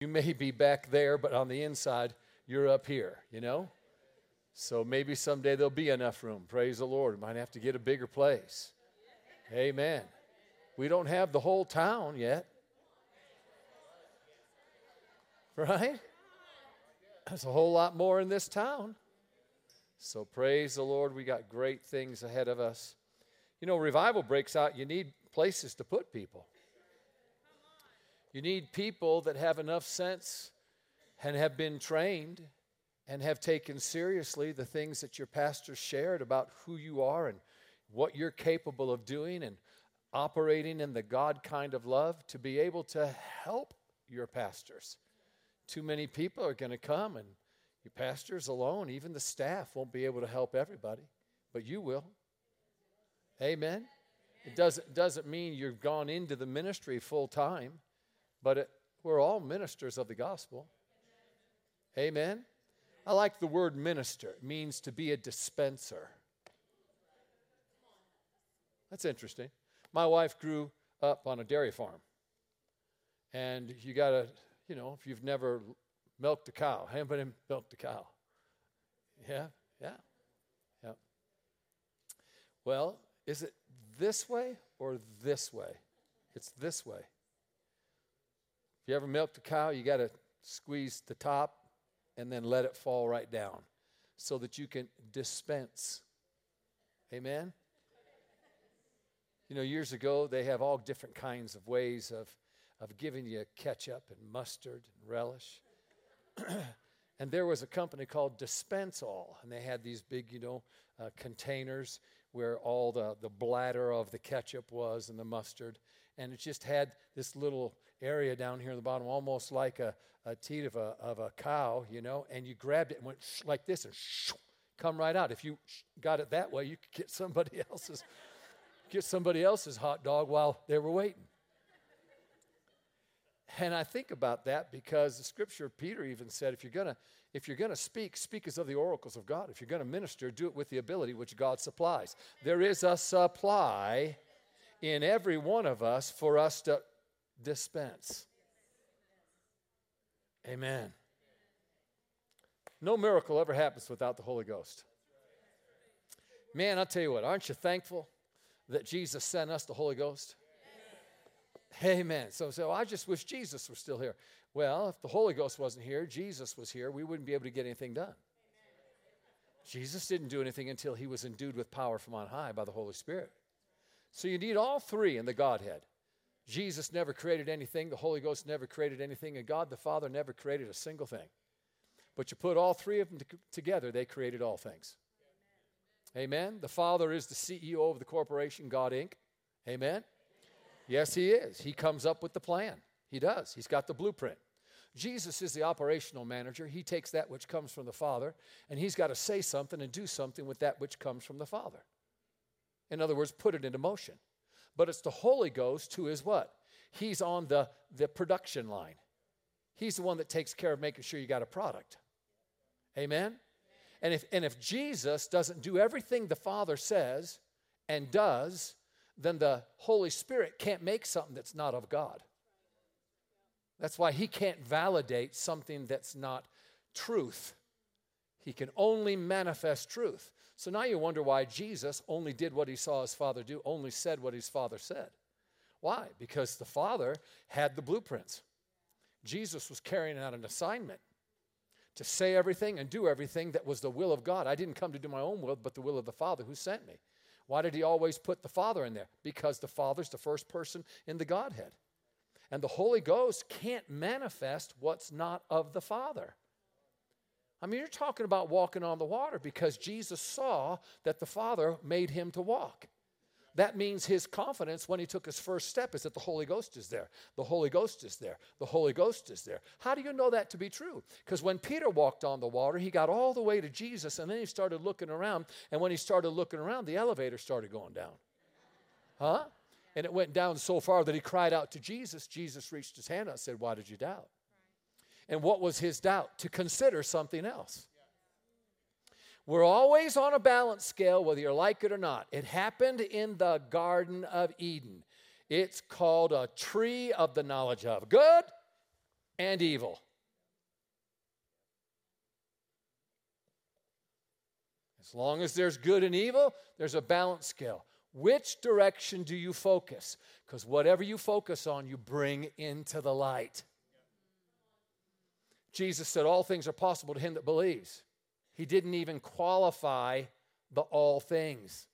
You may be back there, but on the inside, you're up here, you know? So maybe someday there'll be enough room. Praise the Lord. Might have to get a bigger place. Amen. We don't have the whole town yet. Right? There's a whole lot more in this town. So praise the Lord. We got great things ahead of us. You know, revival breaks out, you need places to put people. You need people that have enough sense and have been trained and have taken seriously the things that your pastor shared about who you are and what you're capable of doing and operating in the God kind of love to be able to help your pastors. Too many people are going to come, and your pastors alone, even the staff, won't be able to help everybody, but you will. Amen. It doesn't, doesn't mean you've gone into the ministry full time, but it, we're all ministers of the gospel. Amen. I like the word minister. It means to be a dispenser. That's interesting. My wife grew up on a dairy farm. And you got to, you know, if you've never milked a cow, anybody milked a cow? Yeah, yeah, yeah. Well, is it this way or this way? It's this way. If you ever milked a cow, you got to squeeze the top and then let it fall right down so that you can dispense. Amen? You know, years ago, they have all different kinds of ways of, of giving you ketchup and mustard and relish. and there was a company called Dispensol, and they had these big, you know, uh, containers where all the, the bladder of the ketchup was and the mustard. And it just had this little area down here in the bottom, almost like a, a teat of a, of a cow, you know, and you grabbed it and went like this and come right out. If you got it that way, you could get somebody else's get somebody else's hot dog while they were waiting. And I think about that because the scripture, Peter even said, if you're gonna if you're gonna speak, speak as of the oracles of God. If you're gonna minister, do it with the ability which God supplies. There is a supply in every one of us for us to dispense. Amen. No miracle ever happens without the Holy Ghost. Man, I'll tell you what, aren't you thankful that Jesus sent us the Holy Ghost? Amen. So, so I just wish Jesus was still here. Well, if the Holy Ghost wasn't here, Jesus was here, we wouldn't be able to get anything done. Jesus didn't do anything until he was endued with power from on high by the Holy Spirit. So you need all three in the Godhead. Jesus never created anything, the Holy Ghost never created anything, and God the Father never created a single thing. But you put all three of them together, they created all things. Amen. The Father is the CEO of the corporation, God Inc. Amen. Yes, He is. He comes up with the plan. He does. He's got the blueprint. Jesus is the operational manager. He takes that which comes from the Father, and He's got to say something and do something with that which comes from the Father. In other words, put it into motion. But it's the Holy Ghost who is what? He's on the, the production line. He's the one that takes care of making sure you got a product. Amen? And if, and if Jesus doesn't do everything the Father says and does, then the Holy Spirit can't make something that's not of God. That's why he can't validate something that's not truth. He can only manifest truth. So now you wonder why Jesus only did what he saw his father do, only said what his father said. Why? Because the father had the blueprints. Jesus was carrying out an assignment to say everything and do everything that was the will of God. I didn't come to do my own will, but the will of the Father who sent me. Why did he always put the Father in there? Because the Father's the first person in the Godhead. And the Holy Ghost can't manifest what's not of the Father. I mean, you're talking about walking on the water because Jesus saw that the Father made him to walk. That means his confidence when he took his first step is that the Holy Ghost is there. The Holy Ghost is there. The Holy Ghost is there. How do you know that to be true? Because when Peter walked on the water, he got all the way to Jesus and then he started looking around. And when he started looking around, the elevator started going down. Huh? And it went down so far that he cried out to Jesus. Jesus reached his hand out and said, Why did you doubt? And what was his doubt? To consider something else. We're always on a balance scale, whether you like it or not. It happened in the Garden of Eden. It's called a tree of the knowledge of good and evil. As long as there's good and evil, there's a balance scale. Which direction do you focus? Because whatever you focus on, you bring into the light. Jesus said, All things are possible to him that believes. He didn't even qualify the all things.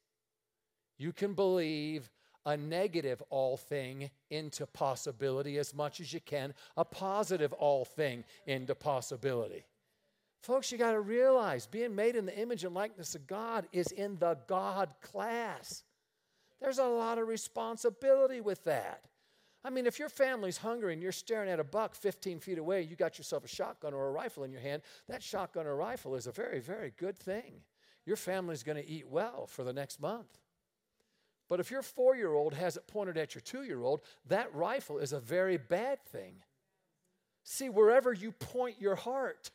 You can believe a negative all thing into possibility as much as you can a positive all thing into possibility. Folks, you got to realize being made in the image and likeness of God is in the God class. There's a lot of responsibility with that. I mean, if your family's hungry and you're staring at a buck 15 feet away, you got yourself a shotgun or a rifle in your hand, that shotgun or rifle is a very, very good thing. Your family's going to eat well for the next month. But if your four year old has it pointed at your two year old, that rifle is a very bad thing. See, wherever you point your heart,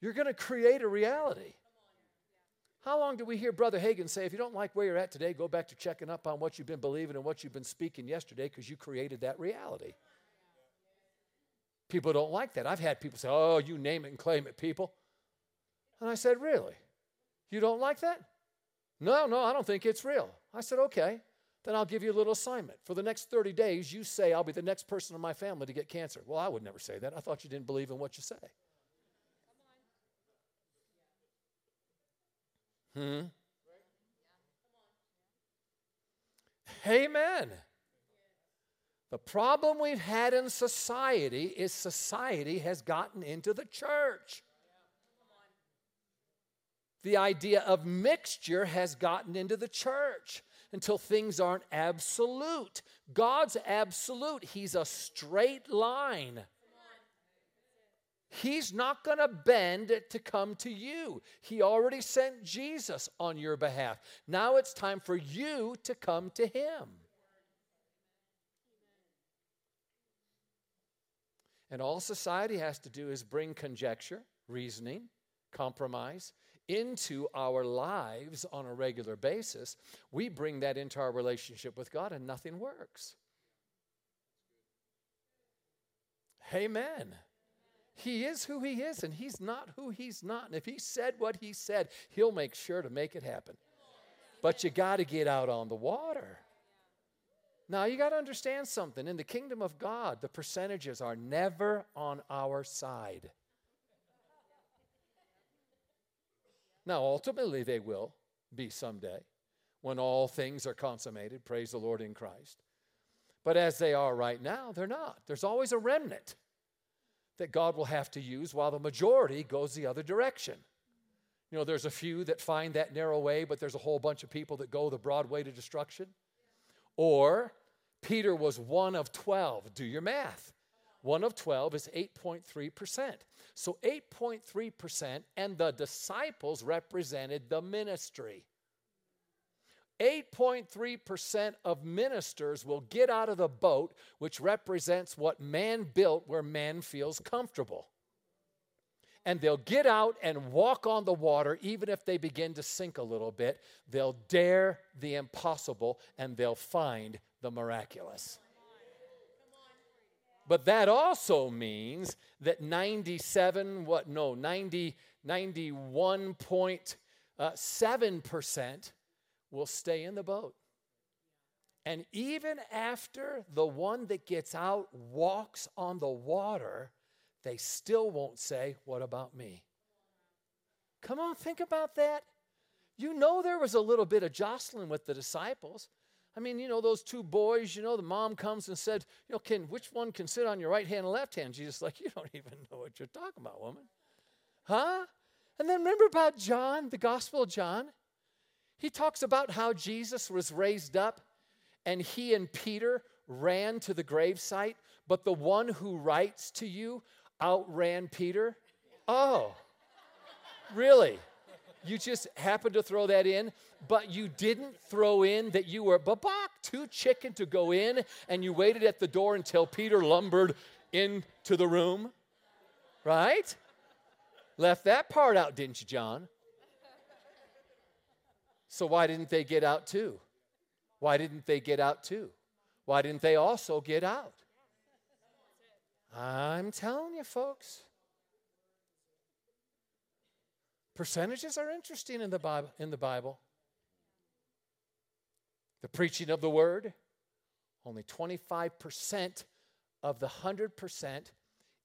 you're going to create a reality. How long do we hear Brother Hagin say, if you don't like where you're at today, go back to checking up on what you've been believing and what you've been speaking yesterday because you created that reality? People don't like that. I've had people say, oh, you name it and claim it, people. And I said, really? You don't like that? No, no, I don't think it's real. I said, okay, then I'll give you a little assignment. For the next 30 days, you say, I'll be the next person in my family to get cancer. Well, I would never say that. I thought you didn't believe in what you say. Hmm? Amen. The problem we've had in society is society has gotten into the church. The idea of mixture has gotten into the church until things aren't absolute. God's absolute, He's a straight line. He's not going to bend to come to you. He already sent Jesus on your behalf. Now it's time for you to come to Him. And all society has to do is bring conjecture, reasoning, compromise into our lives on a regular basis. We bring that into our relationship with God, and nothing works. Amen. He is who he is, and he's not who he's not. And if he said what he said, he'll make sure to make it happen. But you got to get out on the water. Now, you got to understand something. In the kingdom of God, the percentages are never on our side. Now, ultimately, they will be someday when all things are consummated. Praise the Lord in Christ. But as they are right now, they're not. There's always a remnant that God will have to use while the majority goes the other direction. You know, there's a few that find that narrow way, but there's a whole bunch of people that go the broad way to destruction. Or Peter was one of 12. Do your math. One of 12 is 8.3%. So 8.3%, and the disciples represented the ministry. 8.3% of ministers will get out of the boat, which represents what man built where man feels comfortable. And they'll get out and walk on the water, even if they begin to sink a little bit. They'll dare the impossible and they'll find the miraculous. But that also means that 97, what, no, 90, 91.7% will stay in the boat. And even after the one that gets out walks on the water, they still won't say, What about me? Come on, think about that. You know, there was a little bit of jostling with the disciples. I mean, you know, those two boys, you know, the mom comes and said, You know, can, which one can sit on your right hand and left hand? Jesus, like, You don't even know what you're talking about, woman. Huh? And then remember about John, the Gospel of John? He talks about how Jesus was raised up and he and Peter ran to the gravesite, but the one who writes to you outran Peter. Oh, really? You just happened to throw that in, but you didn't throw in that you were babak, too chicken to go in, and you waited at the door until Peter lumbered into the room, right? Left that part out, didn't you, John? So why didn't they get out too? Why didn't they get out too? Why didn't they also get out? I'm telling you, folks. Percentages are interesting in the Bible. In the Bible. The preaching of the word, only 25% of the 100%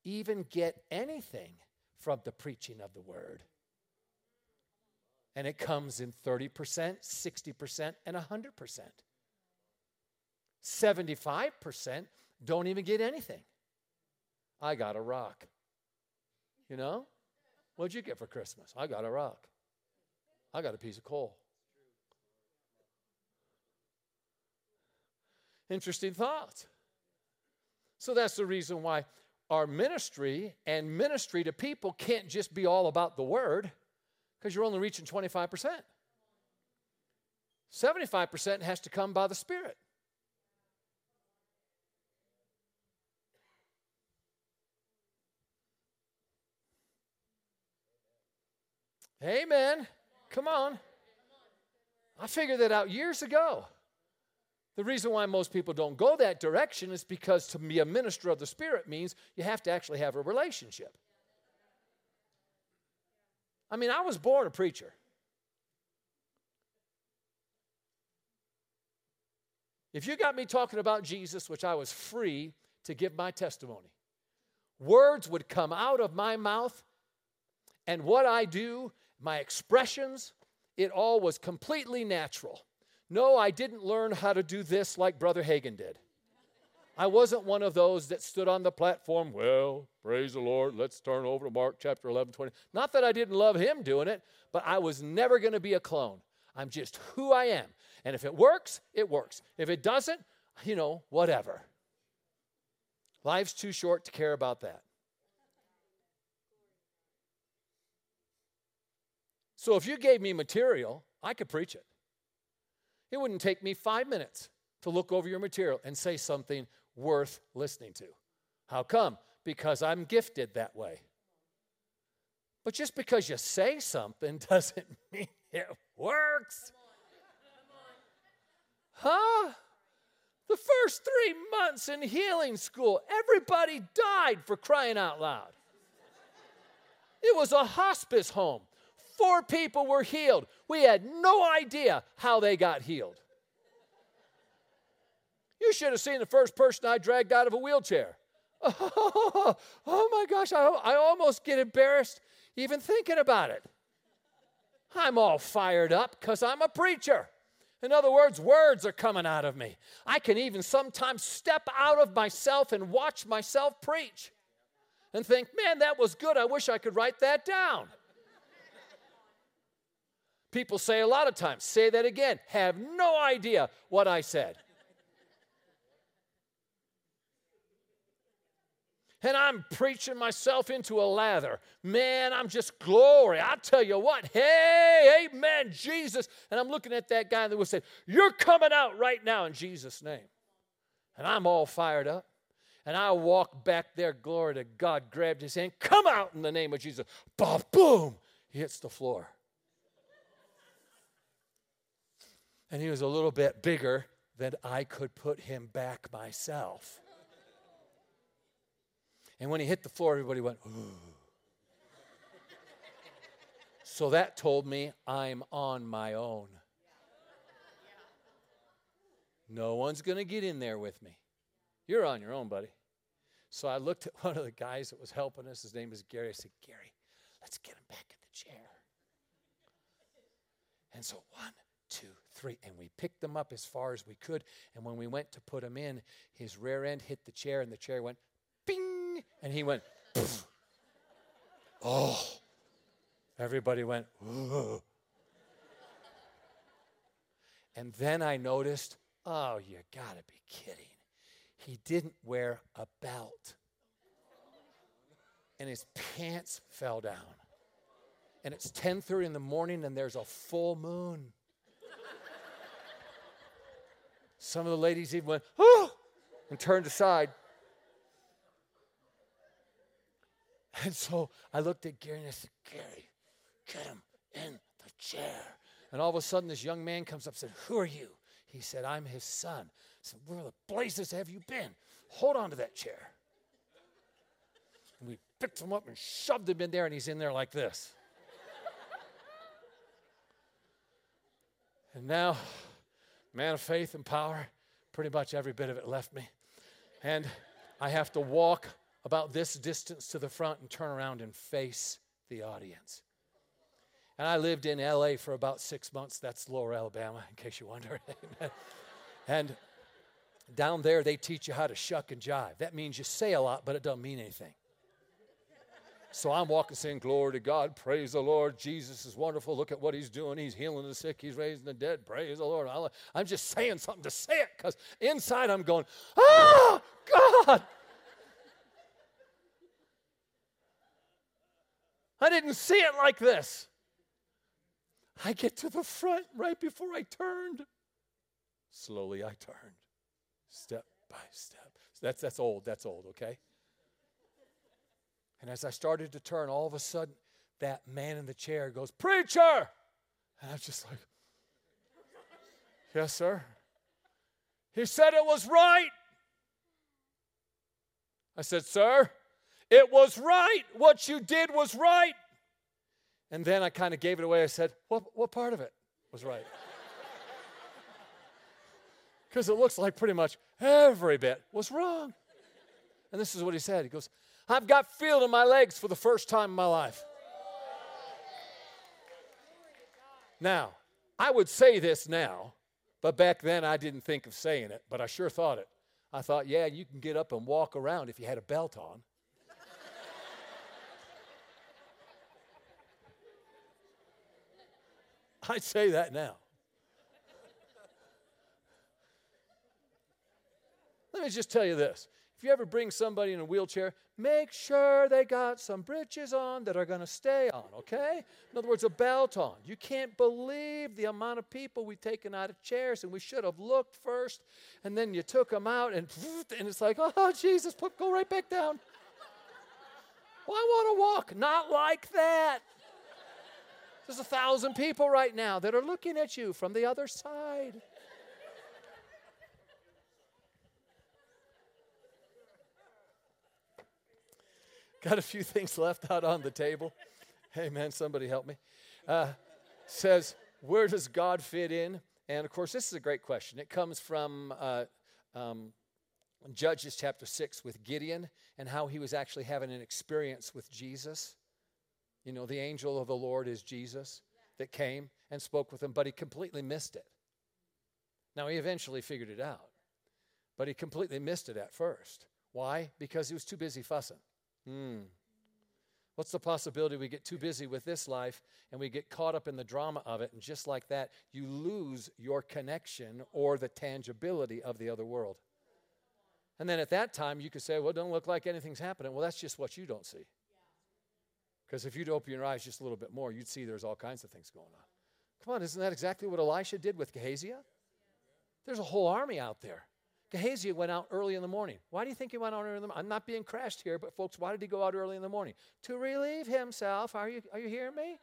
even get anything from the preaching of the word. And it comes in 30%, 60%, and 100%. 75% don't even get anything. I got a rock. You know? What'd you get for Christmas? I got a rock. I got a piece of coal. Interesting thought. So that's the reason why our ministry and ministry to people can't just be all about the word because you're only reaching 25%. 75% has to come by the Spirit. Amen. Come on. I figured that out years ago. The reason why most people don't go that direction is because to be a minister of the Spirit means you have to actually have a relationship. I mean, I was born a preacher. If you got me talking about Jesus, which I was free to give my testimony, words would come out of my mouth, and what I do, my expressions, it all was completely natural. No, I didn't learn how to do this like Brother Hagin did. I wasn't one of those that stood on the platform, well, praise the Lord, let's turn over to Mark chapter 11, 20. Not that I didn't love him doing it, but I was never going to be a clone. I'm just who I am. And if it works, it works. If it doesn't, you know, whatever. Life's too short to care about that. So if you gave me material, I could preach it. It wouldn't take me five minutes to look over your material and say something worth listening to. How come? Because I'm gifted that way. But just because you say something doesn't mean it works. Huh? The first three months in healing school, everybody died for crying out loud. It was a hospice home. Four people were healed. We had no idea how they got healed. You should have seen the first person I dragged out of a wheelchair. Oh, oh my gosh, I, I almost get embarrassed even thinking about it. I'm all fired up because I'm a preacher. In other words, words are coming out of me. I can even sometimes step out of myself and watch myself preach and think, man, that was good. I wish I could write that down. People say a lot of times, say that again, have no idea what I said. And I'm preaching myself into a lather. Man, I'm just glory. I tell you what, hey, amen, Jesus. And I'm looking at that guy that would say, You're coming out right now in Jesus' name. And I'm all fired up. And I walk back there, glory to God, grabbed his hand, come out in the name of Jesus. Boom, boom, he hits the floor. and he was a little bit bigger than I could put him back myself. And when he hit the floor, everybody went, Ooh. So that told me I'm on my own. No one's going to get in there with me. You're on your own, buddy. So I looked at one of the guys that was helping us. His name is Gary. I said, Gary, let's get him back in the chair. And so one, two, three. And we picked them up as far as we could. And when we went to put him in, his rear end hit the chair, and the chair went. And he went, Poof. oh. Everybody went, Whoa. And then I noticed, oh, you gotta be kidding. He didn't wear a belt. And his pants fell down. And it's 10:30 in the morning and there's a full moon. Some of the ladies even went, oh, and turned aside. And so I looked at Gary and I said, Gary, get him in the chair. And all of a sudden, this young man comes up and said, Who are you? He said, I'm his son. I said, Where the blazes have you been? Hold on to that chair. And we picked him up and shoved him in there, and he's in there like this. and now, man of faith and power, pretty much every bit of it left me. And I have to walk about this distance to the front and turn around and face the audience. And I lived in LA for about six months. That's Lower Alabama, in case you wonder. and down there, they teach you how to shuck and jive. That means you say a lot, but it doesn't mean anything. So I'm walking saying, Glory to God, praise the Lord. Jesus is wonderful. Look at what he's doing. He's healing the sick, he's raising the dead. Praise the Lord. I'm just saying something to say it because inside I'm going, Oh, God. I didn't see it like this. I get to the front right before I turned. Slowly I turned, step by step. That's, that's old, that's old, okay? And as I started to turn, all of a sudden, that man in the chair goes, Preacher! And I'm just like, Yes, sir. He said it was right. I said, Sir, it was right. What you did was right. And then I kind of gave it away. I said, What, what part of it was right? Because it looks like pretty much every bit was wrong. And this is what he said. He goes, I've got feel in my legs for the first time in my life. Now, I would say this now, but back then I didn't think of saying it, but I sure thought it. I thought, yeah, you can get up and walk around if you had a belt on. I'd say that now. Let me just tell you this. If you ever bring somebody in a wheelchair, make sure they got some britches on that are going to stay on, okay? In other words, a belt on. You can't believe the amount of people we've taken out of chairs, and we should have looked first, and then you took them out, and, and it's like, oh, Jesus, put, go right back down. Well, I want to walk. Not like that. There's a thousand people right now that are looking at you from the other side. Got a few things left out on the table. Hey, man, somebody help me. Uh, says, where does God fit in? And of course, this is a great question. It comes from uh, um, Judges chapter 6 with Gideon and how he was actually having an experience with Jesus. You know, the angel of the Lord is Jesus that came and spoke with him, but he completely missed it. Now, he eventually figured it out, but he completely missed it at first. Why? Because he was too busy fussing. Hmm. What's the possibility we get too busy with this life and we get caught up in the drama of it, and just like that, you lose your connection or the tangibility of the other world? And then at that time, you could say, well, don't look like anything's happening. Well, that's just what you don't see. Because if you'd open your eyes just a little bit more, you'd see there's all kinds of things going on. Come on, isn't that exactly what Elisha did with Gehazi? There's a whole army out there. Gehazi went out early in the morning. Why do you think he went out early in the morning? I'm not being crashed here, but folks, why did he go out early in the morning? To relieve himself. Are you, are you hearing me?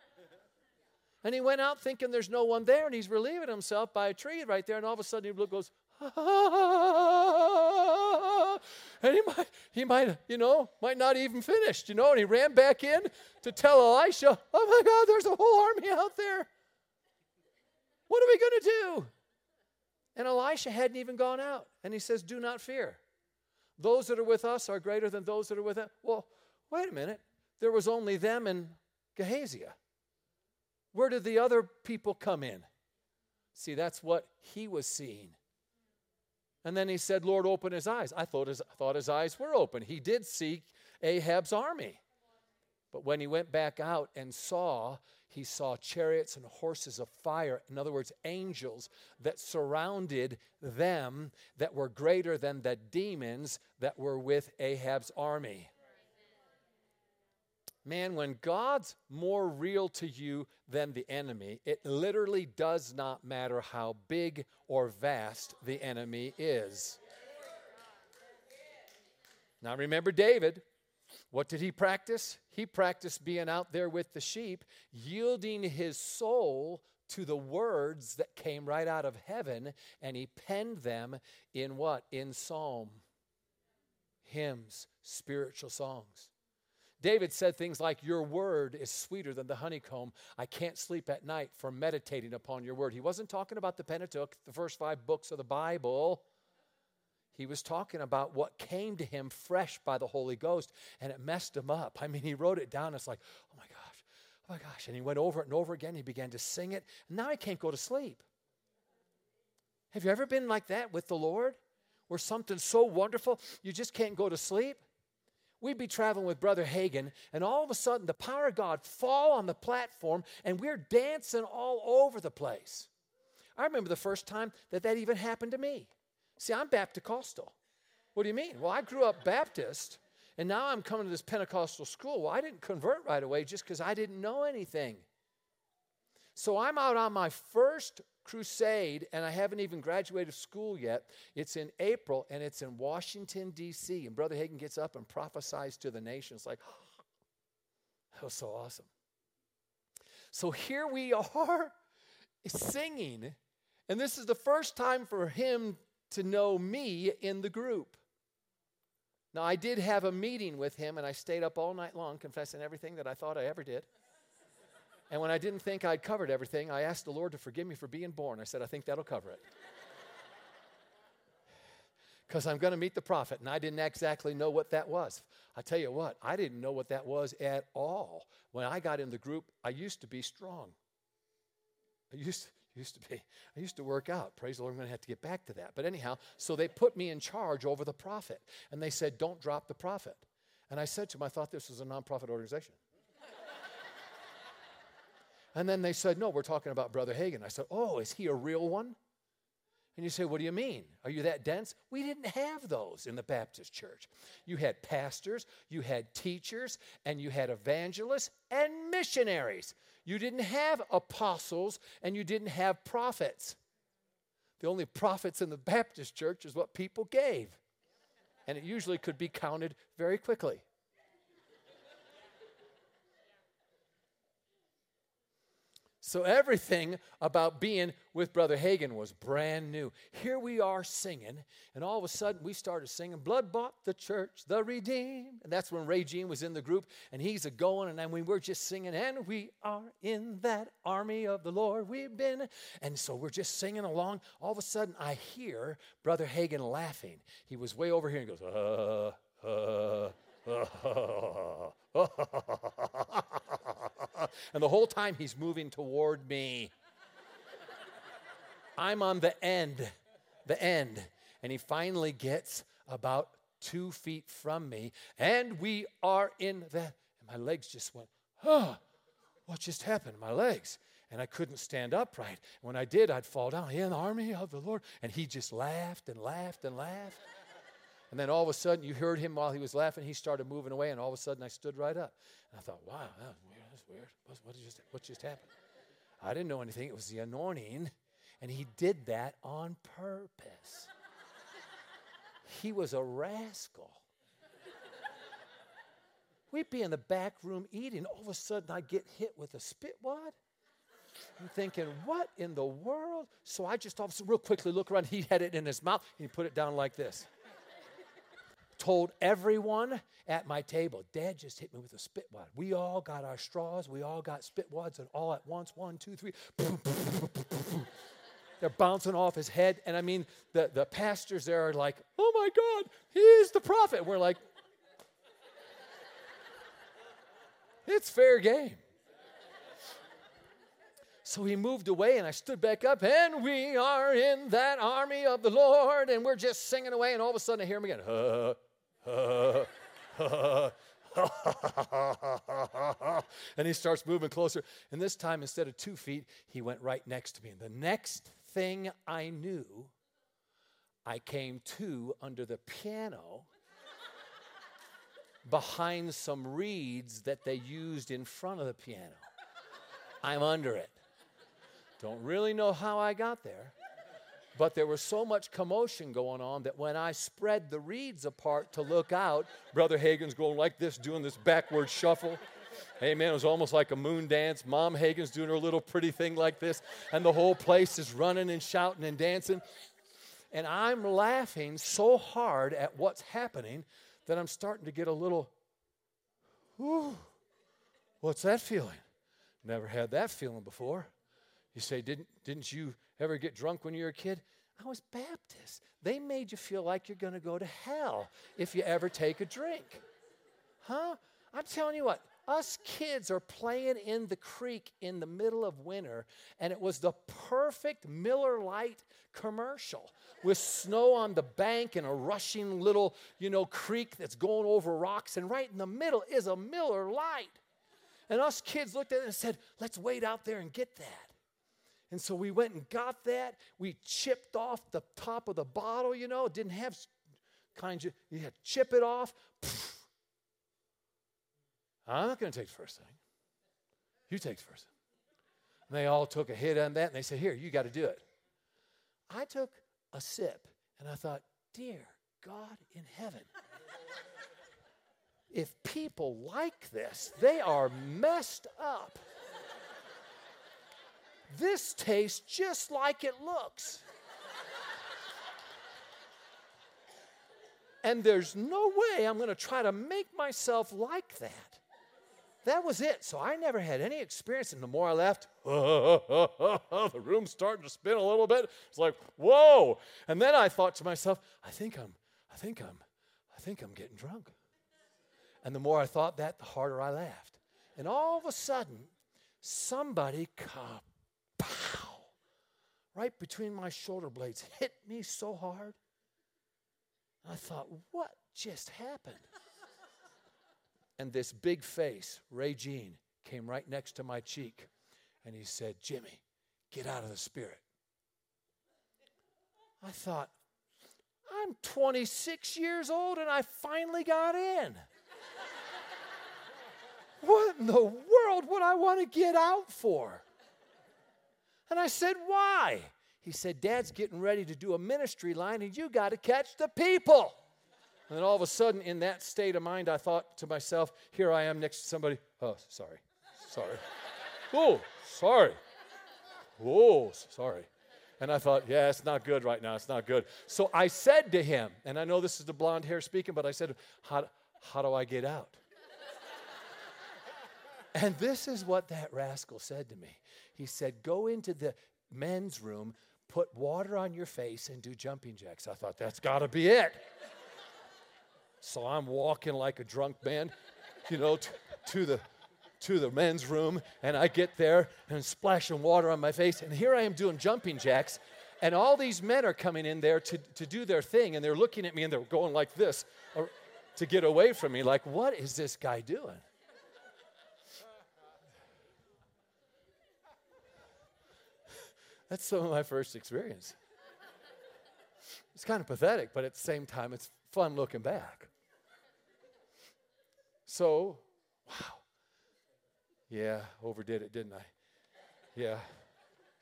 And he went out thinking there's no one there, and he's relieving himself by a tree right there, and all of a sudden he goes, and he might, he might, you know, might not even finished, you know, and he ran back in to tell Elisha, oh my God, there's a whole army out there. What are we going to do? And Elisha hadn't even gone out. And he says, Do not fear. Those that are with us are greater than those that are with them. Well, wait a minute. There was only them and Gehazi. Where did the other people come in? See, that's what he was seeing. And then he said, Lord, open his eyes. I thought his, thought his eyes were open. He did seek Ahab's army. But when he went back out and saw, he saw chariots and horses of fire. In other words, angels that surrounded them that were greater than the demons that were with Ahab's army. Man, when God's more real to you than the enemy, it literally does not matter how big or vast the enemy is. Now, remember David. What did he practice? He practiced being out there with the sheep, yielding his soul to the words that came right out of heaven, and he penned them in what? In psalm, hymns, spiritual songs. David said things like, Your word is sweeter than the honeycomb. I can't sleep at night for meditating upon your word. He wasn't talking about the Pentateuch, the first five books of the Bible. He was talking about what came to him fresh by the Holy Ghost, and it messed him up. I mean, he wrote it down. It's like, oh my gosh, oh my gosh. And he went over it and over again. He began to sing it. And now he can't go to sleep. Have you ever been like that with the Lord? Where something's so wonderful, you just can't go to sleep? We'd be traveling with Brother Hagin, and all of a sudden the power of God fall on the platform, and we're dancing all over the place. I remember the first time that that even happened to me. See, I'm Baptist-costal. What do you mean? Well, I grew up Baptist, and now I'm coming to this Pentecostal school. Well, I didn't convert right away just because I didn't know anything. So I'm out on my first crusade, and I haven't even graduated school yet. It's in April, and it's in Washington, D.C. And Brother Hagin gets up and prophesies to the nations like, that was so awesome. So here we are singing, and this is the first time for him to know me in the group. Now, I did have a meeting with him, and I stayed up all night long confessing everything that I thought I ever did. And when I didn't think I'd covered everything, I asked the Lord to forgive me for being born. I said, I think that'll cover it. Because I'm going to meet the prophet, and I didn't exactly know what that was. I tell you what, I didn't know what that was at all. When I got in the group, I used to be strong. I used, used to be. I used to work out. Praise the Lord, I'm going to have to get back to that. But anyhow, so they put me in charge over the prophet, and they said, Don't drop the prophet. And I said to them, I thought this was a nonprofit organization. And then they said, No, we're talking about Brother Hagin. I said, Oh, is he a real one? And you say, What do you mean? Are you that dense? We didn't have those in the Baptist church. You had pastors, you had teachers, and you had evangelists and missionaries. You didn't have apostles and you didn't have prophets. The only prophets in the Baptist church is what people gave. And it usually could be counted very quickly. So everything about being with Brother Hagin was brand new. Here we are singing, and all of a sudden we started singing, Blood bought the church, the redeemed. And that's when Ray Jean was in the group, and he's a going, and then we were just singing, and we are in that army of the Lord we've been. And so we're just singing along. All of a sudden I hear Brother Hagin laughing. He was way over here and goes, uh, uh, and the whole time he's moving toward me. I'm on the end, the end. And he finally gets about two feet from me, and we are in the. And my legs just went, oh, what just happened? My legs. And I couldn't stand upright. When I did, I'd fall down. In the army of the Lord. And he just laughed and laughed and laughed. And then all of a sudden, you heard him while he was laughing. He started moving away, and all of a sudden, I stood right up. And I thought, wow, that was weird. That's weird. What, what, just, what just happened? I didn't know anything. It was the anointing. And he did that on purpose. he was a rascal. We'd be in the back room eating. All of a sudden, I get hit with a spit wad. I'm thinking, what in the world? So I just all real quickly look around. He had it in his mouth and he put it down like this told everyone at my table, Dad just hit me with a spit wad. We all got our straws, we all got spit wads, and all at once, one, two, three, they're bouncing off his head. And I mean, the, the pastors there are like, oh my God, he is the prophet. We're like, it's fair game. So he moved away, and I stood back up, and we are in that army of the Lord, and we're just singing away, and all of a sudden I hear him again. and he starts moving closer. And this time, instead of two feet, he went right next to me. And the next thing I knew, I came to under the piano behind some reeds that they used in front of the piano. I'm under it. Don't really know how I got there. But there was so much commotion going on that when I spread the reeds apart to look out, Brother Hagin's going like this, doing this backward shuffle. Amen. It was almost like a moon dance. Mom Hagin's doing her little pretty thing like this, and the whole place is running and shouting and dancing. And I'm laughing so hard at what's happening that I'm starting to get a little Whew, what's that feeling? Never had that feeling before. You say, didn't, didn't you ever get drunk when you were a kid? I was Baptist. They made you feel like you're going to go to hell if you ever take a drink. Huh? I'm telling you what, us kids are playing in the creek in the middle of winter, and it was the perfect Miller Lite commercial with snow on the bank and a rushing little, you know, creek that's going over rocks, and right in the middle is a Miller Lite. And us kids looked at it and said, Let's wait out there and get that. And so we went and got that. We chipped off the top of the bottle, you know, it didn't have kind of, you had to chip it off. I'm not going to take the first thing. You take the first thing. And they all took a hit on that and they said, Here, you got to do it. I took a sip and I thought, Dear God in heaven, if people like this, they are messed up. This tastes just like it looks. And there's no way I'm going to try to make myself like that. That was it. So I never had any experience. And the more I left, the room's starting to spin a little bit. It's like, whoa. And then I thought to myself, I think I'm, I think I'm, I think I'm getting drunk. And the more I thought that, the harder I laughed. And all of a sudden, somebody right between my shoulder blades hit me so hard. I thought, what just happened? and this big face, Ray Jean, came right next to my cheek and he said, Jimmy, get out of the spirit. I thought, I'm 26 years old and I finally got in. what in the world would I want to get out for? And I said, Why? He said, Dad's getting ready to do a ministry line and you got to catch the people. And then all of a sudden, in that state of mind, I thought to myself, here I am next to somebody. Oh, sorry. Sorry. oh, sorry. Oh, sorry. And I thought, yeah, it's not good right now. It's not good. So I said to him, and I know this is the blonde hair speaking, but I said, how, how do I get out? And this is what that rascal said to me. He said, go into the men's room, put water on your face, and do jumping jacks. I thought, that's got to be it. So I'm walking like a drunk man, you know, t- to the to the men's room, and I get there and splashing water on my face, and here I am doing jumping jacks, and all these men are coming in there to, to do their thing, and they're looking at me and they're going like this to get away from me, like, what is this guy doing? That's some of my first experience. It's kind of pathetic, but at the same time, it's fun looking back. So, wow. Yeah, overdid it, didn't I? Yeah.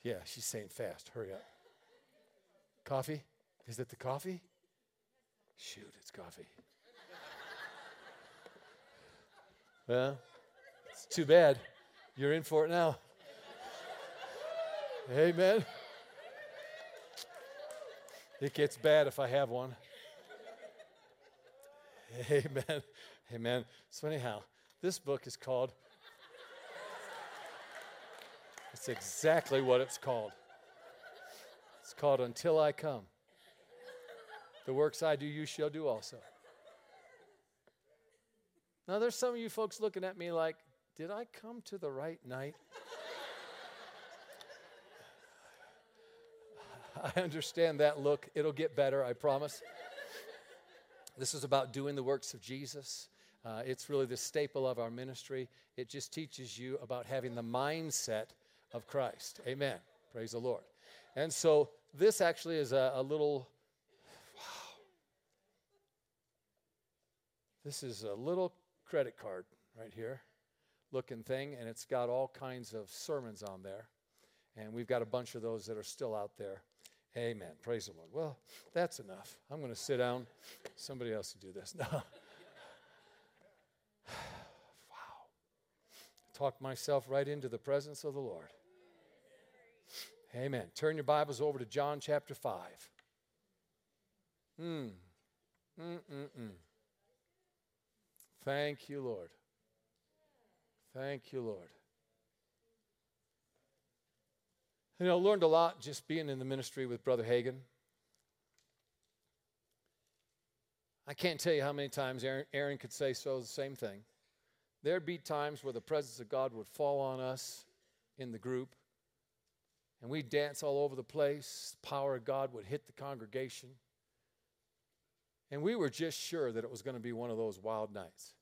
Yeah, she's saying fast. Hurry up. Coffee? Is it the coffee? Shoot, it's coffee. well, it's too bad. You're in for it now. Amen. It gets bad if I have one. Amen. Amen. So, anyhow, this book is called, it's exactly what it's called. It's called Until I Come. The works I do, you shall do also. Now, there's some of you folks looking at me like, did I come to the right night? I understand that look. It'll get better, I promise. This is about doing the works of Jesus. Uh, it's really the staple of our ministry. It just teaches you about having the mindset of Christ. Amen. Praise the Lord. And so this actually is a, a little, wow. This is a little credit card right here looking thing, and it's got all kinds of sermons on there. And we've got a bunch of those that are still out there. Amen. Praise the Lord. Well, that's enough. I'm going to sit down. Somebody else will do this. No. wow. Talk myself right into the presence of the Lord. Amen. Turn your Bibles over to John chapter 5. Hmm. Mm-mm-mm. Thank you, Lord. Thank you, Lord. You know, learned a lot just being in the ministry with Brother Hagin. I can't tell you how many times Aaron, Aaron could say so the same thing. There'd be times where the presence of God would fall on us in the group, and we'd dance all over the place. The power of God would hit the congregation. And we were just sure that it was going to be one of those wild nights.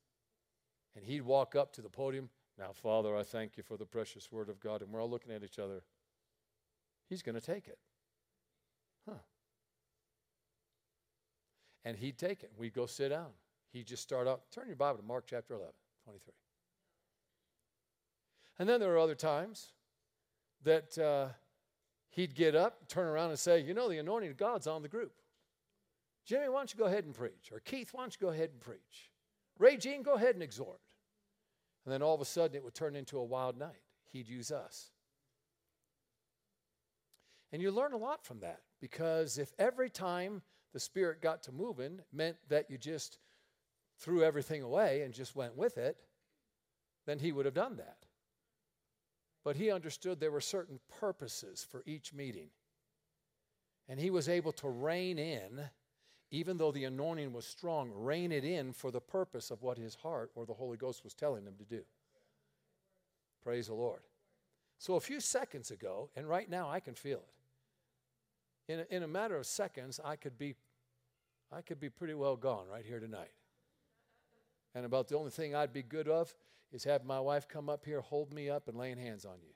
And he'd walk up to the podium. Now, Father, I thank you for the precious word of God. And we're all looking at each other. He's going to take it. Huh. And he'd take it. We'd go sit down. He'd just start out. Turn your Bible to Mark chapter 11, 23. And then there were other times that uh, he'd get up, turn around, and say, You know, the anointing of God's on the group. Jimmy, why don't you go ahead and preach? Or Keith, why don't you go ahead and preach? Ray Jean, go ahead and exhort. And then all of a sudden it would turn into a wild night. He'd use us. And you learn a lot from that because if every time the Spirit got to moving meant that you just threw everything away and just went with it, then he would have done that. But he understood there were certain purposes for each meeting. And he was able to rein in, even though the anointing was strong, rein it in for the purpose of what his heart or the Holy Ghost was telling him to do. Praise the Lord. So a few seconds ago, and right now I can feel it in a, in a matter of seconds, I could be, I could be pretty well gone right here tonight. And about the only thing I'd be good of is having my wife come up here, hold me up, and laying hands on you.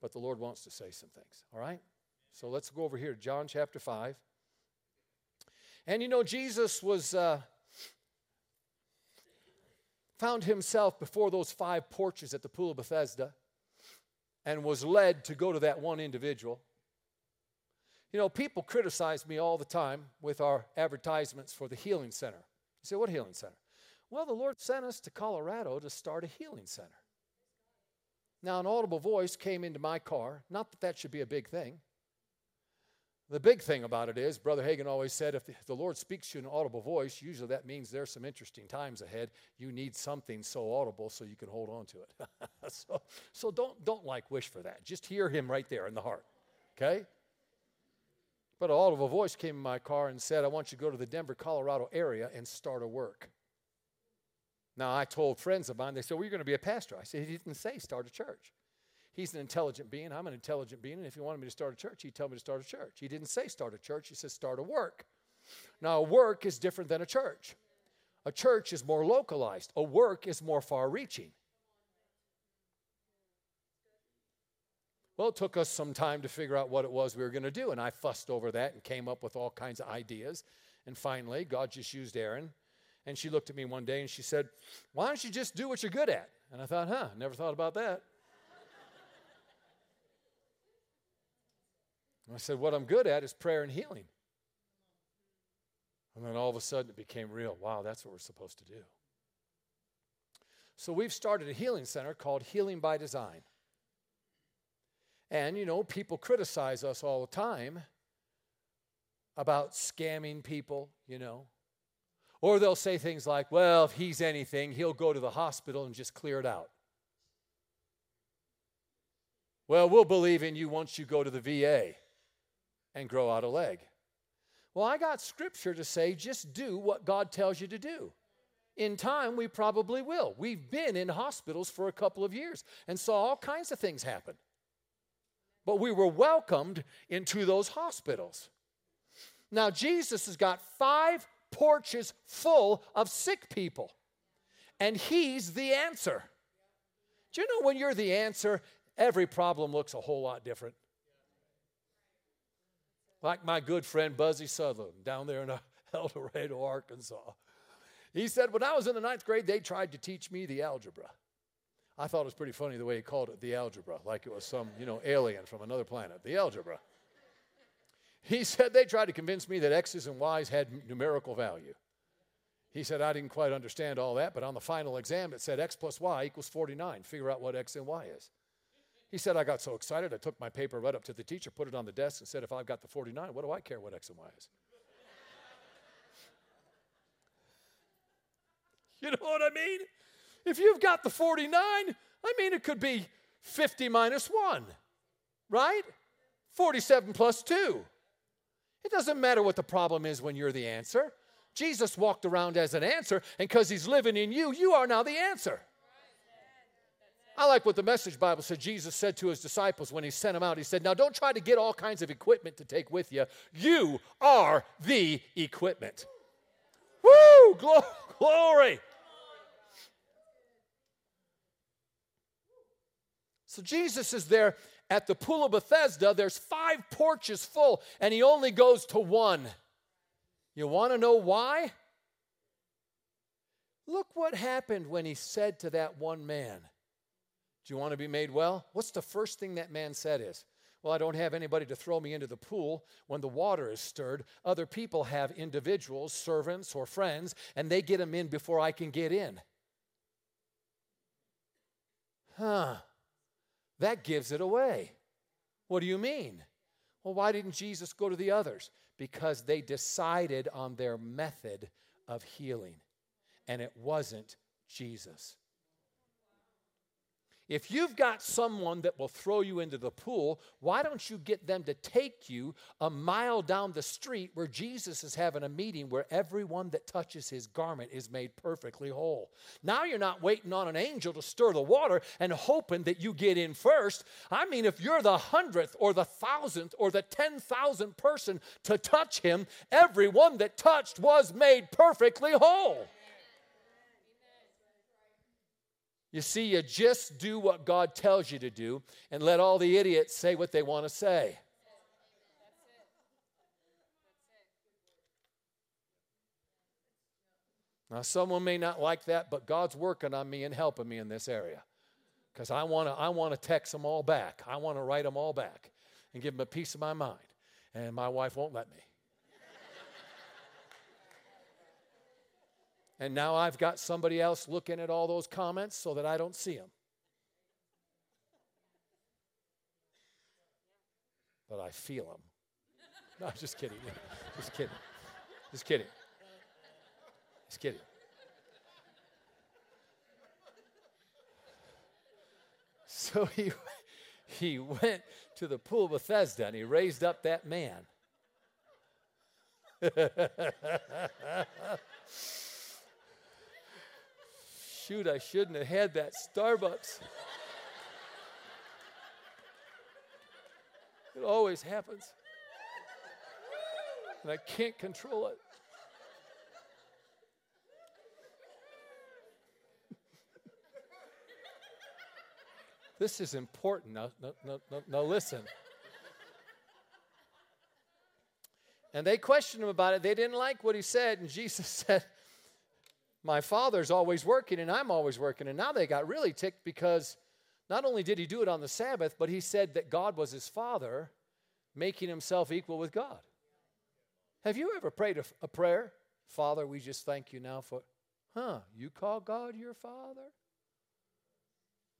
But the Lord wants to say some things, all right? So let's go over here to John chapter 5. And you know, Jesus was. Uh, found himself before those five porches at the pool of Bethesda and was led to go to that one individual. You know, people criticize me all the time with our advertisements for the healing center. You say, What healing center? Well, the Lord sent us to Colorado to start a healing center. Now, an audible voice came into my car. Not that that should be a big thing. The big thing about it is, Brother Hagin always said, if the Lord speaks to you in an audible voice, usually that means there's some interesting times ahead. You need something so audible so you can hold on to it. so so don't, don't like wish for that. Just hear him right there in the heart. Okay? But an audible voice came in my car and said, I want you to go to the Denver, Colorado area and start a work. Now, I told friends of mine, they said, Well, you're going to be a pastor. I said, He didn't say start a church. He's an intelligent being. I'm an intelligent being. And if he wanted me to start a church, he'd tell me to start a church. He didn't say start a church, he says start a work. Now, a work is different than a church. A church is more localized, a work is more far reaching. Well, it took us some time to figure out what it was we were going to do, and I fussed over that and came up with all kinds of ideas. And finally, God just used Aaron. And she looked at me one day and she said, Why don't you just do what you're good at? And I thought, huh, never thought about that. And I said, What I'm good at is prayer and healing. And then all of a sudden it became real. Wow, that's what we're supposed to do. So we've started a healing center called Healing by Design. And, you know, people criticize us all the time about scamming people, you know. Or they'll say things like, well, if he's anything, he'll go to the hospital and just clear it out. Well, we'll believe in you once you go to the VA and grow out a leg. Well, I got scripture to say just do what God tells you to do. In time, we probably will. We've been in hospitals for a couple of years and saw all kinds of things happen. But we were welcomed into those hospitals. Now, Jesus has got five porches full of sick people, and He's the answer. Do you know when you're the answer, every problem looks a whole lot different? Like my good friend Buzzy Sutherland down there in uh, El Dorado, Arkansas. He said, When I was in the ninth grade, they tried to teach me the algebra. I thought it was pretty funny the way he called it the algebra, like it was some, you know, alien from another planet, the algebra. He said they tried to convince me that X's and Y's had numerical value. He said, I didn't quite understand all that, but on the final exam, it said X plus Y equals 49. Figure out what X and Y is. He said, I got so excited, I took my paper right up to the teacher, put it on the desk, and said, If I've got the 49, what do I care what X and Y is? you know what I mean? If you've got the 49, I mean, it could be 50 minus 1, right? 47 plus 2. It doesn't matter what the problem is when you're the answer. Jesus walked around as an answer, and because he's living in you, you are now the answer. I like what the message Bible said. Jesus said to his disciples when he sent them out, He said, Now don't try to get all kinds of equipment to take with you. You are the equipment. Woo! Glory! So Jesus is there at the pool of Bethesda. There's five porches full, and he only goes to one. You want to know why? Look what happened when he said to that one man, Do you want to be made well? What's the first thing that man said is, Well, I don't have anybody to throw me into the pool when the water is stirred. Other people have individuals, servants, or friends, and they get them in before I can get in. Huh. That gives it away. What do you mean? Well, why didn't Jesus go to the others? Because they decided on their method of healing, and it wasn't Jesus. If you've got someone that will throw you into the pool, why don't you get them to take you a mile down the street where Jesus is having a meeting where everyone that touches his garment is made perfectly whole? Now you're not waiting on an angel to stir the water and hoping that you get in first. I mean, if you're the hundredth or the thousandth or the ten thousandth person to touch him, everyone that touched was made perfectly whole. You see, you just do what God tells you to do and let all the idiots say what they want to say. Now, someone may not like that, but God's working on me and helping me in this area. Because I want to I wanna text them all back. I want to write them all back and give them a piece of my mind. And my wife won't let me. And now I've got somebody else looking at all those comments so that I don't see them. But I feel them. No, I'm just kidding. Just kidding. Just kidding. Just kidding. So he, he went to the pool of Bethesda and he raised up that man. Shoot, I shouldn't have had that Starbucks. it always happens. And I can't control it. this is important. Now, now, now, now, listen. And they questioned him about it. They didn't like what he said. And Jesus said, my father's always working and I'm always working. And now they got really ticked because not only did he do it on the Sabbath, but he said that God was his father, making himself equal with God. Have you ever prayed a, a prayer? Father, we just thank you now for, huh, you call God your father?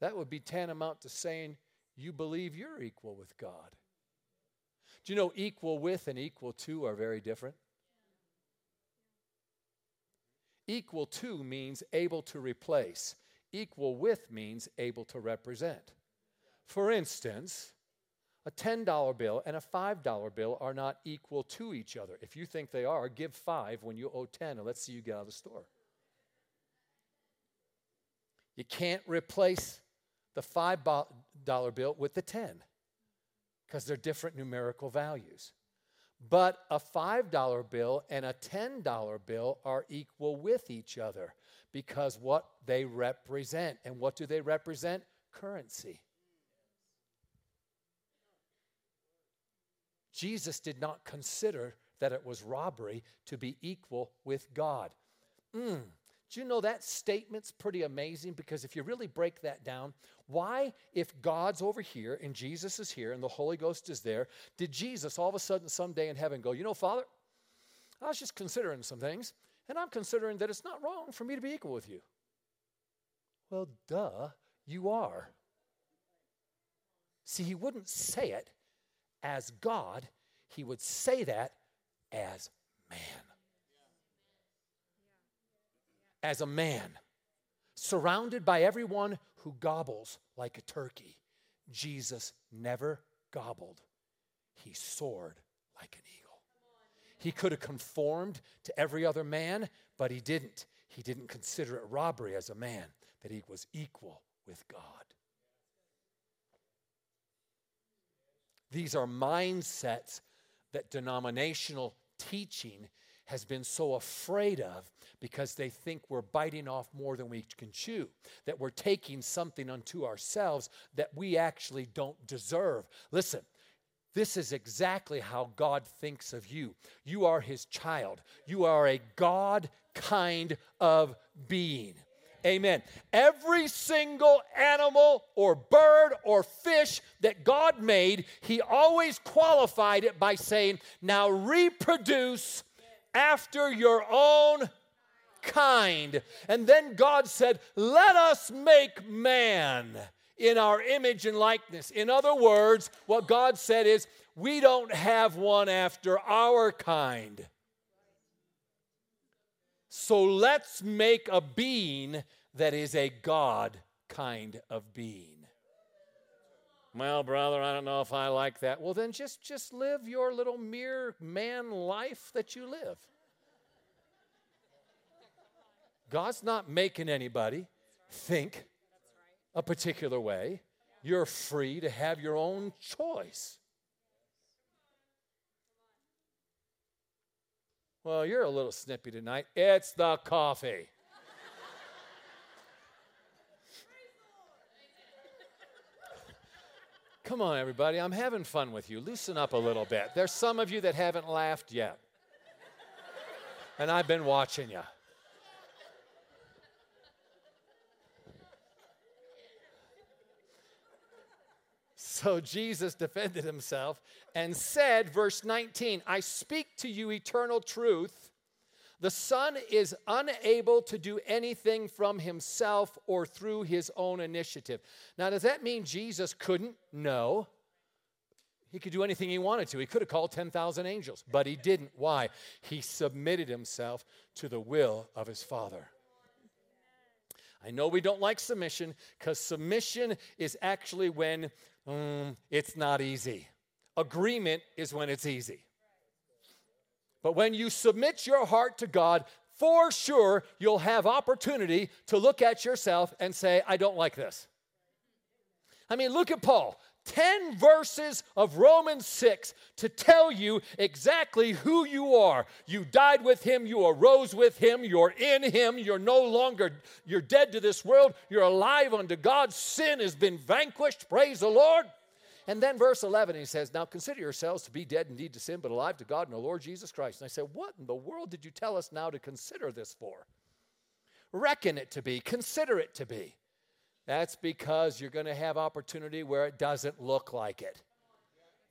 That would be tantamount to saying you believe you're equal with God. Do you know equal with and equal to are very different? Equal to means able to replace, equal with means able to represent. For instance, a $10 bill and a $5 bill are not equal to each other. If you think they are, give 5 when you owe 10 and let's see you get out of the store. You can't replace the $5 bill with the 10 because they're different numerical values. But a $5 bill and a $10 bill are equal with each other because what they represent. And what do they represent? Currency. Jesus did not consider that it was robbery to be equal with God. Mm, do you know that statement's pretty amazing? Because if you really break that down, why, if God's over here and Jesus is here and the Holy Ghost is there, did Jesus all of a sudden someday in heaven go, you know, Father, I was just considering some things, and I'm considering that it's not wrong for me to be equal with you? Well, duh, you are. See, he wouldn't say it as God, he would say that as man. As a man surrounded by everyone who gobbles like a turkey. Jesus never gobbled, he soared like an eagle. He could have conformed to every other man, but he didn't. He didn't consider it robbery as a man that he was equal with God. These are mindsets that denominational teaching has been so afraid of because they think we're biting off more than we can chew, that we're taking something unto ourselves that we actually don't deserve. Listen, this is exactly how God thinks of you. You are His child, you are a God kind of being. Amen. Every single animal or bird or fish that God made, He always qualified it by saying, Now reproduce after your own kind. And then God said, Let us make man in our image and likeness. In other words, what God said is, We don't have one after our kind. So let's make a being that is a God kind of being. Well, brother, I don't know if I like that. Well, then just, just live your little mere man life that you live. God's not making anybody think a particular way. You're free to have your own choice. Well, you're a little snippy tonight. It's the coffee. Come on, everybody. I'm having fun with you. Loosen up a little bit. There's some of you that haven't laughed yet. And I've been watching you. So Jesus defended himself and said, verse 19, I speak to you eternal truth. The Son is unable to do anything from himself or through his own initiative. Now, does that mean Jesus couldn't? No. He could do anything he wanted to. He could have called 10,000 angels, but he didn't. Why? He submitted himself to the will of his Father. I know we don't like submission because submission is actually when mm, it's not easy. Agreement is when it's easy. But when you submit your heart to God, for sure you'll have opportunity to look at yourself and say, I don't like this. I mean, look at Paul. 10 verses of Romans 6 to tell you exactly who you are. You died with him, you arose with him, you're in him, you're no longer you're dead to this world, you're alive unto God. Sin has been vanquished. Praise the Lord. And then verse 11, he says, Now consider yourselves to be dead indeed to sin, but alive to God and the Lord Jesus Christ. And I said, What in the world did you tell us now to consider this for? Reckon it to be, consider it to be. That's because you're going to have opportunity where it doesn't look like it.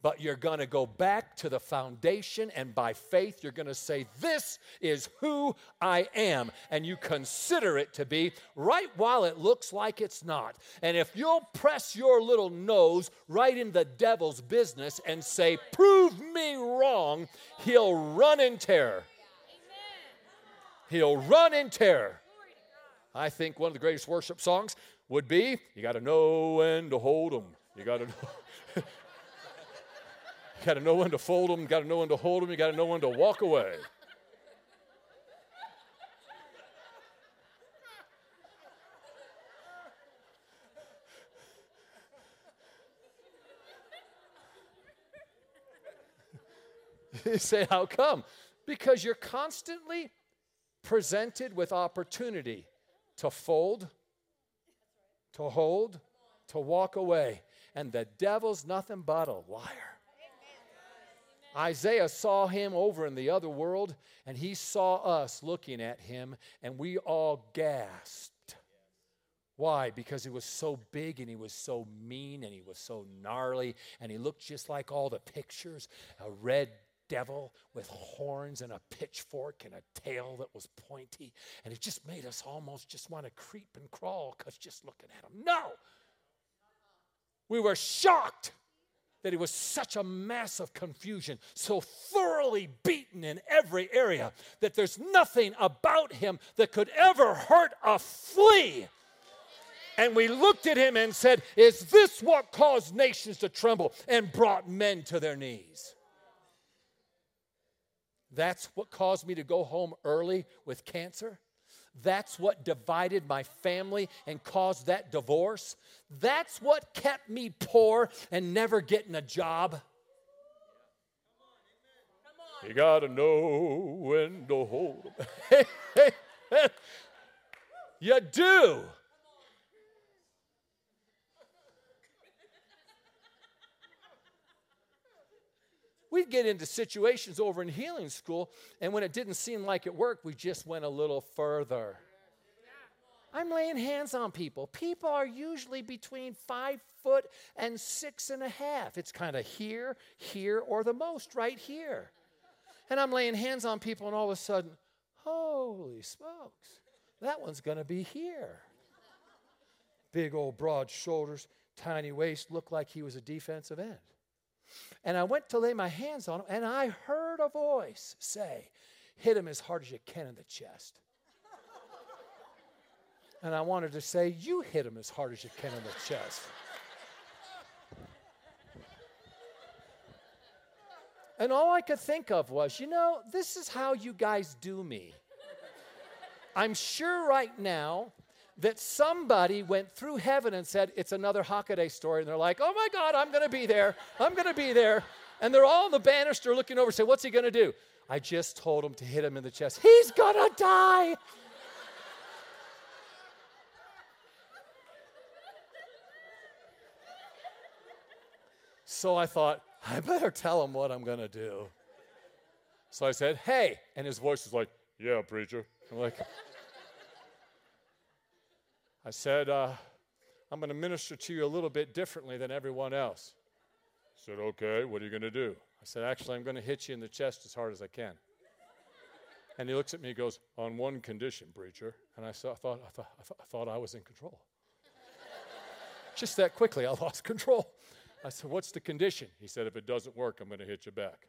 But you're going to go back to the foundation, and by faith, you're going to say, This is who I am. And you consider it to be right while it looks like it's not. And if you'll press your little nose right in the devil's business and say, Prove me wrong, he'll run in terror. He'll run in terror. I think one of the greatest worship songs would be you got to know when to hold them. You got to know. got to know when to fold them, got to know when to hold them, you got to know when to walk away. you say, How come? Because you're constantly presented with opportunity to fold, to hold, to walk away. And the devil's nothing but a liar. Isaiah saw him over in the other world, and he saw us looking at him, and we all gasped. Why? Because he was so big and he was so mean and he was so gnarly and he looked just like all the pictures a red devil with horns and a pitchfork and a tail that was pointy. And it just made us almost just want to creep and crawl because just looking at him. No! We were shocked that he was such a mass of confusion, so thoroughly beaten in every area that there's nothing about him that could ever hurt a flea And we looked at him and said, Is this what caused nations to tremble and brought men to their knees? That's what caused me to go home early with cancer. That's what divided my family and caused that divorce. That's what kept me poor and never getting a job. You got to know when to hold them. you do. We'd get into situations over in healing school, and when it didn't seem like it worked, we just went a little further. I'm laying hands on people. People are usually between five foot and six and a half. It's kind of here, here, or the most right here. And I'm laying hands on people, and all of a sudden, holy smokes, that one's going to be here. Big old broad shoulders, tiny waist, looked like he was a defensive end. And I went to lay my hands on him, and I heard a voice say, Hit him as hard as you can in the chest. and I wanted to say, You hit him as hard as you can in the chest. And all I could think of was, you know, this is how you guys do me. I'm sure right now that somebody went through heaven and said, It's another Hockaday story. And they're like, Oh my God, I'm going to be there. I'm going to be there. And they're all on the banister looking over, say, What's he going to do? I just told him to hit him in the chest. He's going to die. so I thought, I better tell him what I'm going to do. So I said, Hey. And his voice was like, Yeah, preacher. I'm like, I said, uh, I'm going to minister to you a little bit differently than everyone else. He said, Okay, what are you going to do? I said, Actually, I'm going to hit you in the chest as hard as I can. And he looks at me and goes, On one condition, preacher. And I, saw, I, thought, I, thought, I, I thought I was in control. Just that quickly, I lost control. I said, What's the condition? He said, If it doesn't work, I'm going to hit you back.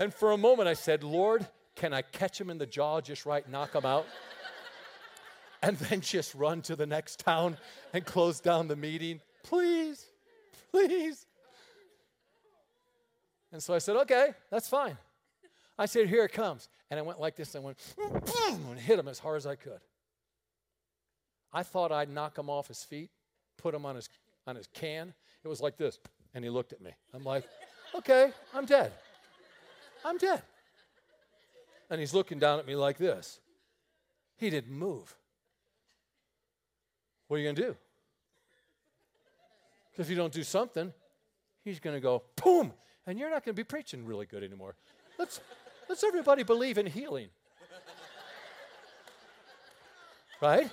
And for a moment I said, Lord, can I catch him in the jaw just right, knock him out? and then just run to the next town and close down the meeting? Please, please. And so I said, okay, that's fine. I said, here it comes. And I went like this and I went, boom, and hit him as hard as I could. I thought I'd knock him off his feet, put him on his, on his can. It was like this. And he looked at me. I'm like, okay, I'm dead. I'm dead. And he's looking down at me like this. He didn't move. What are you going to do? Because if you don't do something, he's going to go, boom, and you're not going to be preaching really good anymore. Let's, let's everybody believe in healing. Right?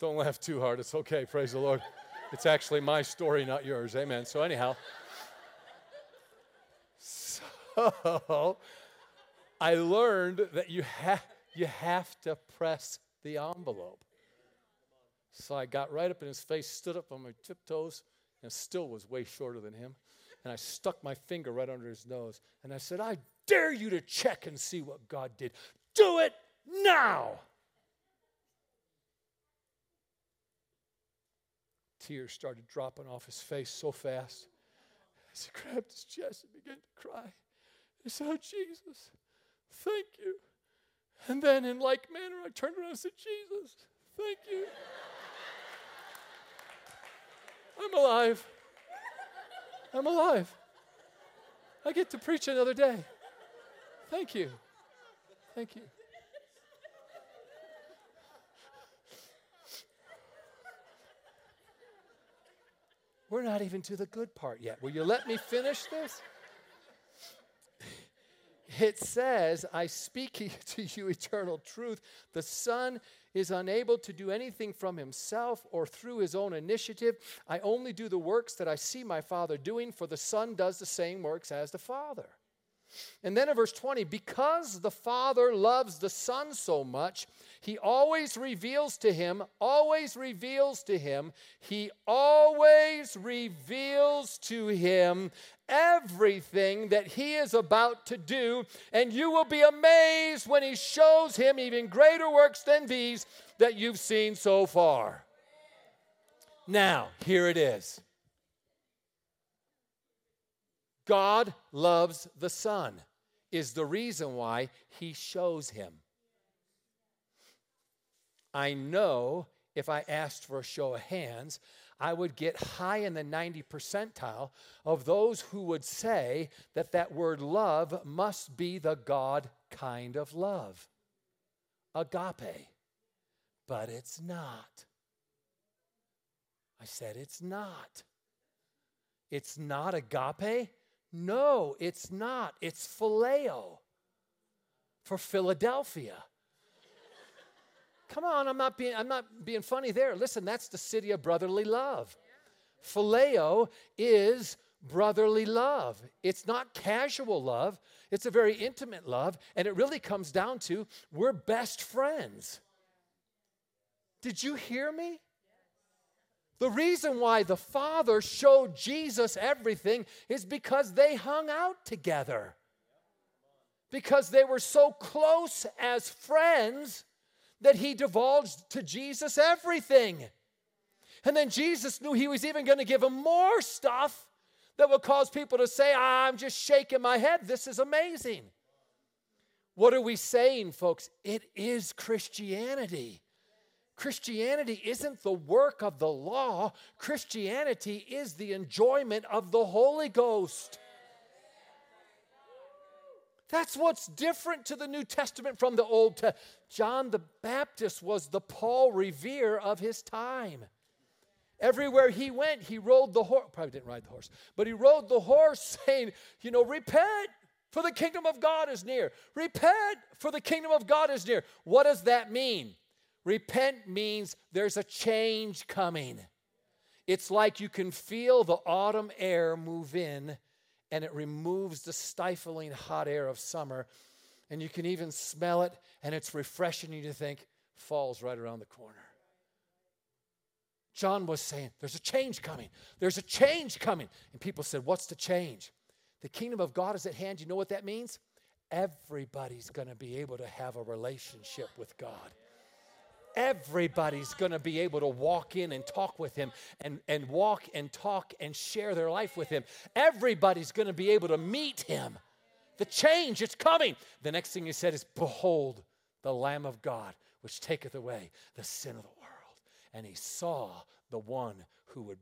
Don't laugh too hard. It's okay. Praise the Lord. It's actually my story, not yours. Amen. So, anyhow, so I learned that you, ha- you have to press the envelope. So I got right up in his face, stood up on my tiptoes, and still was way shorter than him. And I stuck my finger right under his nose. And I said, I dare you to check and see what God did. Do it now. Tears started dropping off his face so fast. As he grabbed his chest and began to cry. He said, Oh, Jesus, thank you. And then, in like manner, I turned around and said, Jesus, thank you. I'm alive. I'm alive. I get to preach another day. Thank you. Thank you. We're not even to the good part yet. Will you let me finish this? It says, I speak to you eternal truth. The Son is unable to do anything from himself or through his own initiative. I only do the works that I see my Father doing, for the Son does the same works as the Father. And then in verse 20, because the Father loves the Son so much, he always reveals to him, always reveals to him, he always reveals to him everything that he is about to do. And you will be amazed when he shows him even greater works than these that you've seen so far. Now, here it is God loves the Son, is the reason why he shows him. I know if I asked for a show of hands, I would get high in the 90 percentile of those who would say that that word love must be the God kind of love. Agape. But it's not. I said it's not. It's not agape? No, it's not. It's phileo for Philadelphia. Come on, I'm not being I'm not being funny there. Listen, that's the city of brotherly love. Phileo is brotherly love. It's not casual love, it's a very intimate love, and it really comes down to we're best friends. Did you hear me? The reason why the Father showed Jesus everything is because they hung out together. Because they were so close as friends that he divulged to Jesus everything. And then Jesus knew he was even going to give him more stuff that would cause people to say, I'm just shaking my head. This is amazing. What are we saying, folks? It is Christianity. Christianity isn't the work of the law, Christianity is the enjoyment of the Holy Ghost. That's what's different to the New Testament from the Old Testament. John the Baptist was the Paul Revere of his time. Everywhere he went, he rode the horse. Probably didn't ride the horse, but he rode the horse saying, you know, repent, for the kingdom of God is near. Repent, for the kingdom of God is near. What does that mean? Repent means there's a change coming. It's like you can feel the autumn air move in and it removes the stifling hot air of summer. And you can even smell it, and it's refreshing you to think, fall's right around the corner. John was saying, There's a change coming. There's a change coming. And people said, What's the change? The kingdom of God is at hand. You know what that means? Everybody's going to be able to have a relationship with God everybody's going to be able to walk in and talk with him and, and walk and talk and share their life with him. Everybody's going to be able to meet him. The change, it's coming. The next thing he said is, Behold, the Lamb of God, which taketh away the sin of the world. And he saw the one who would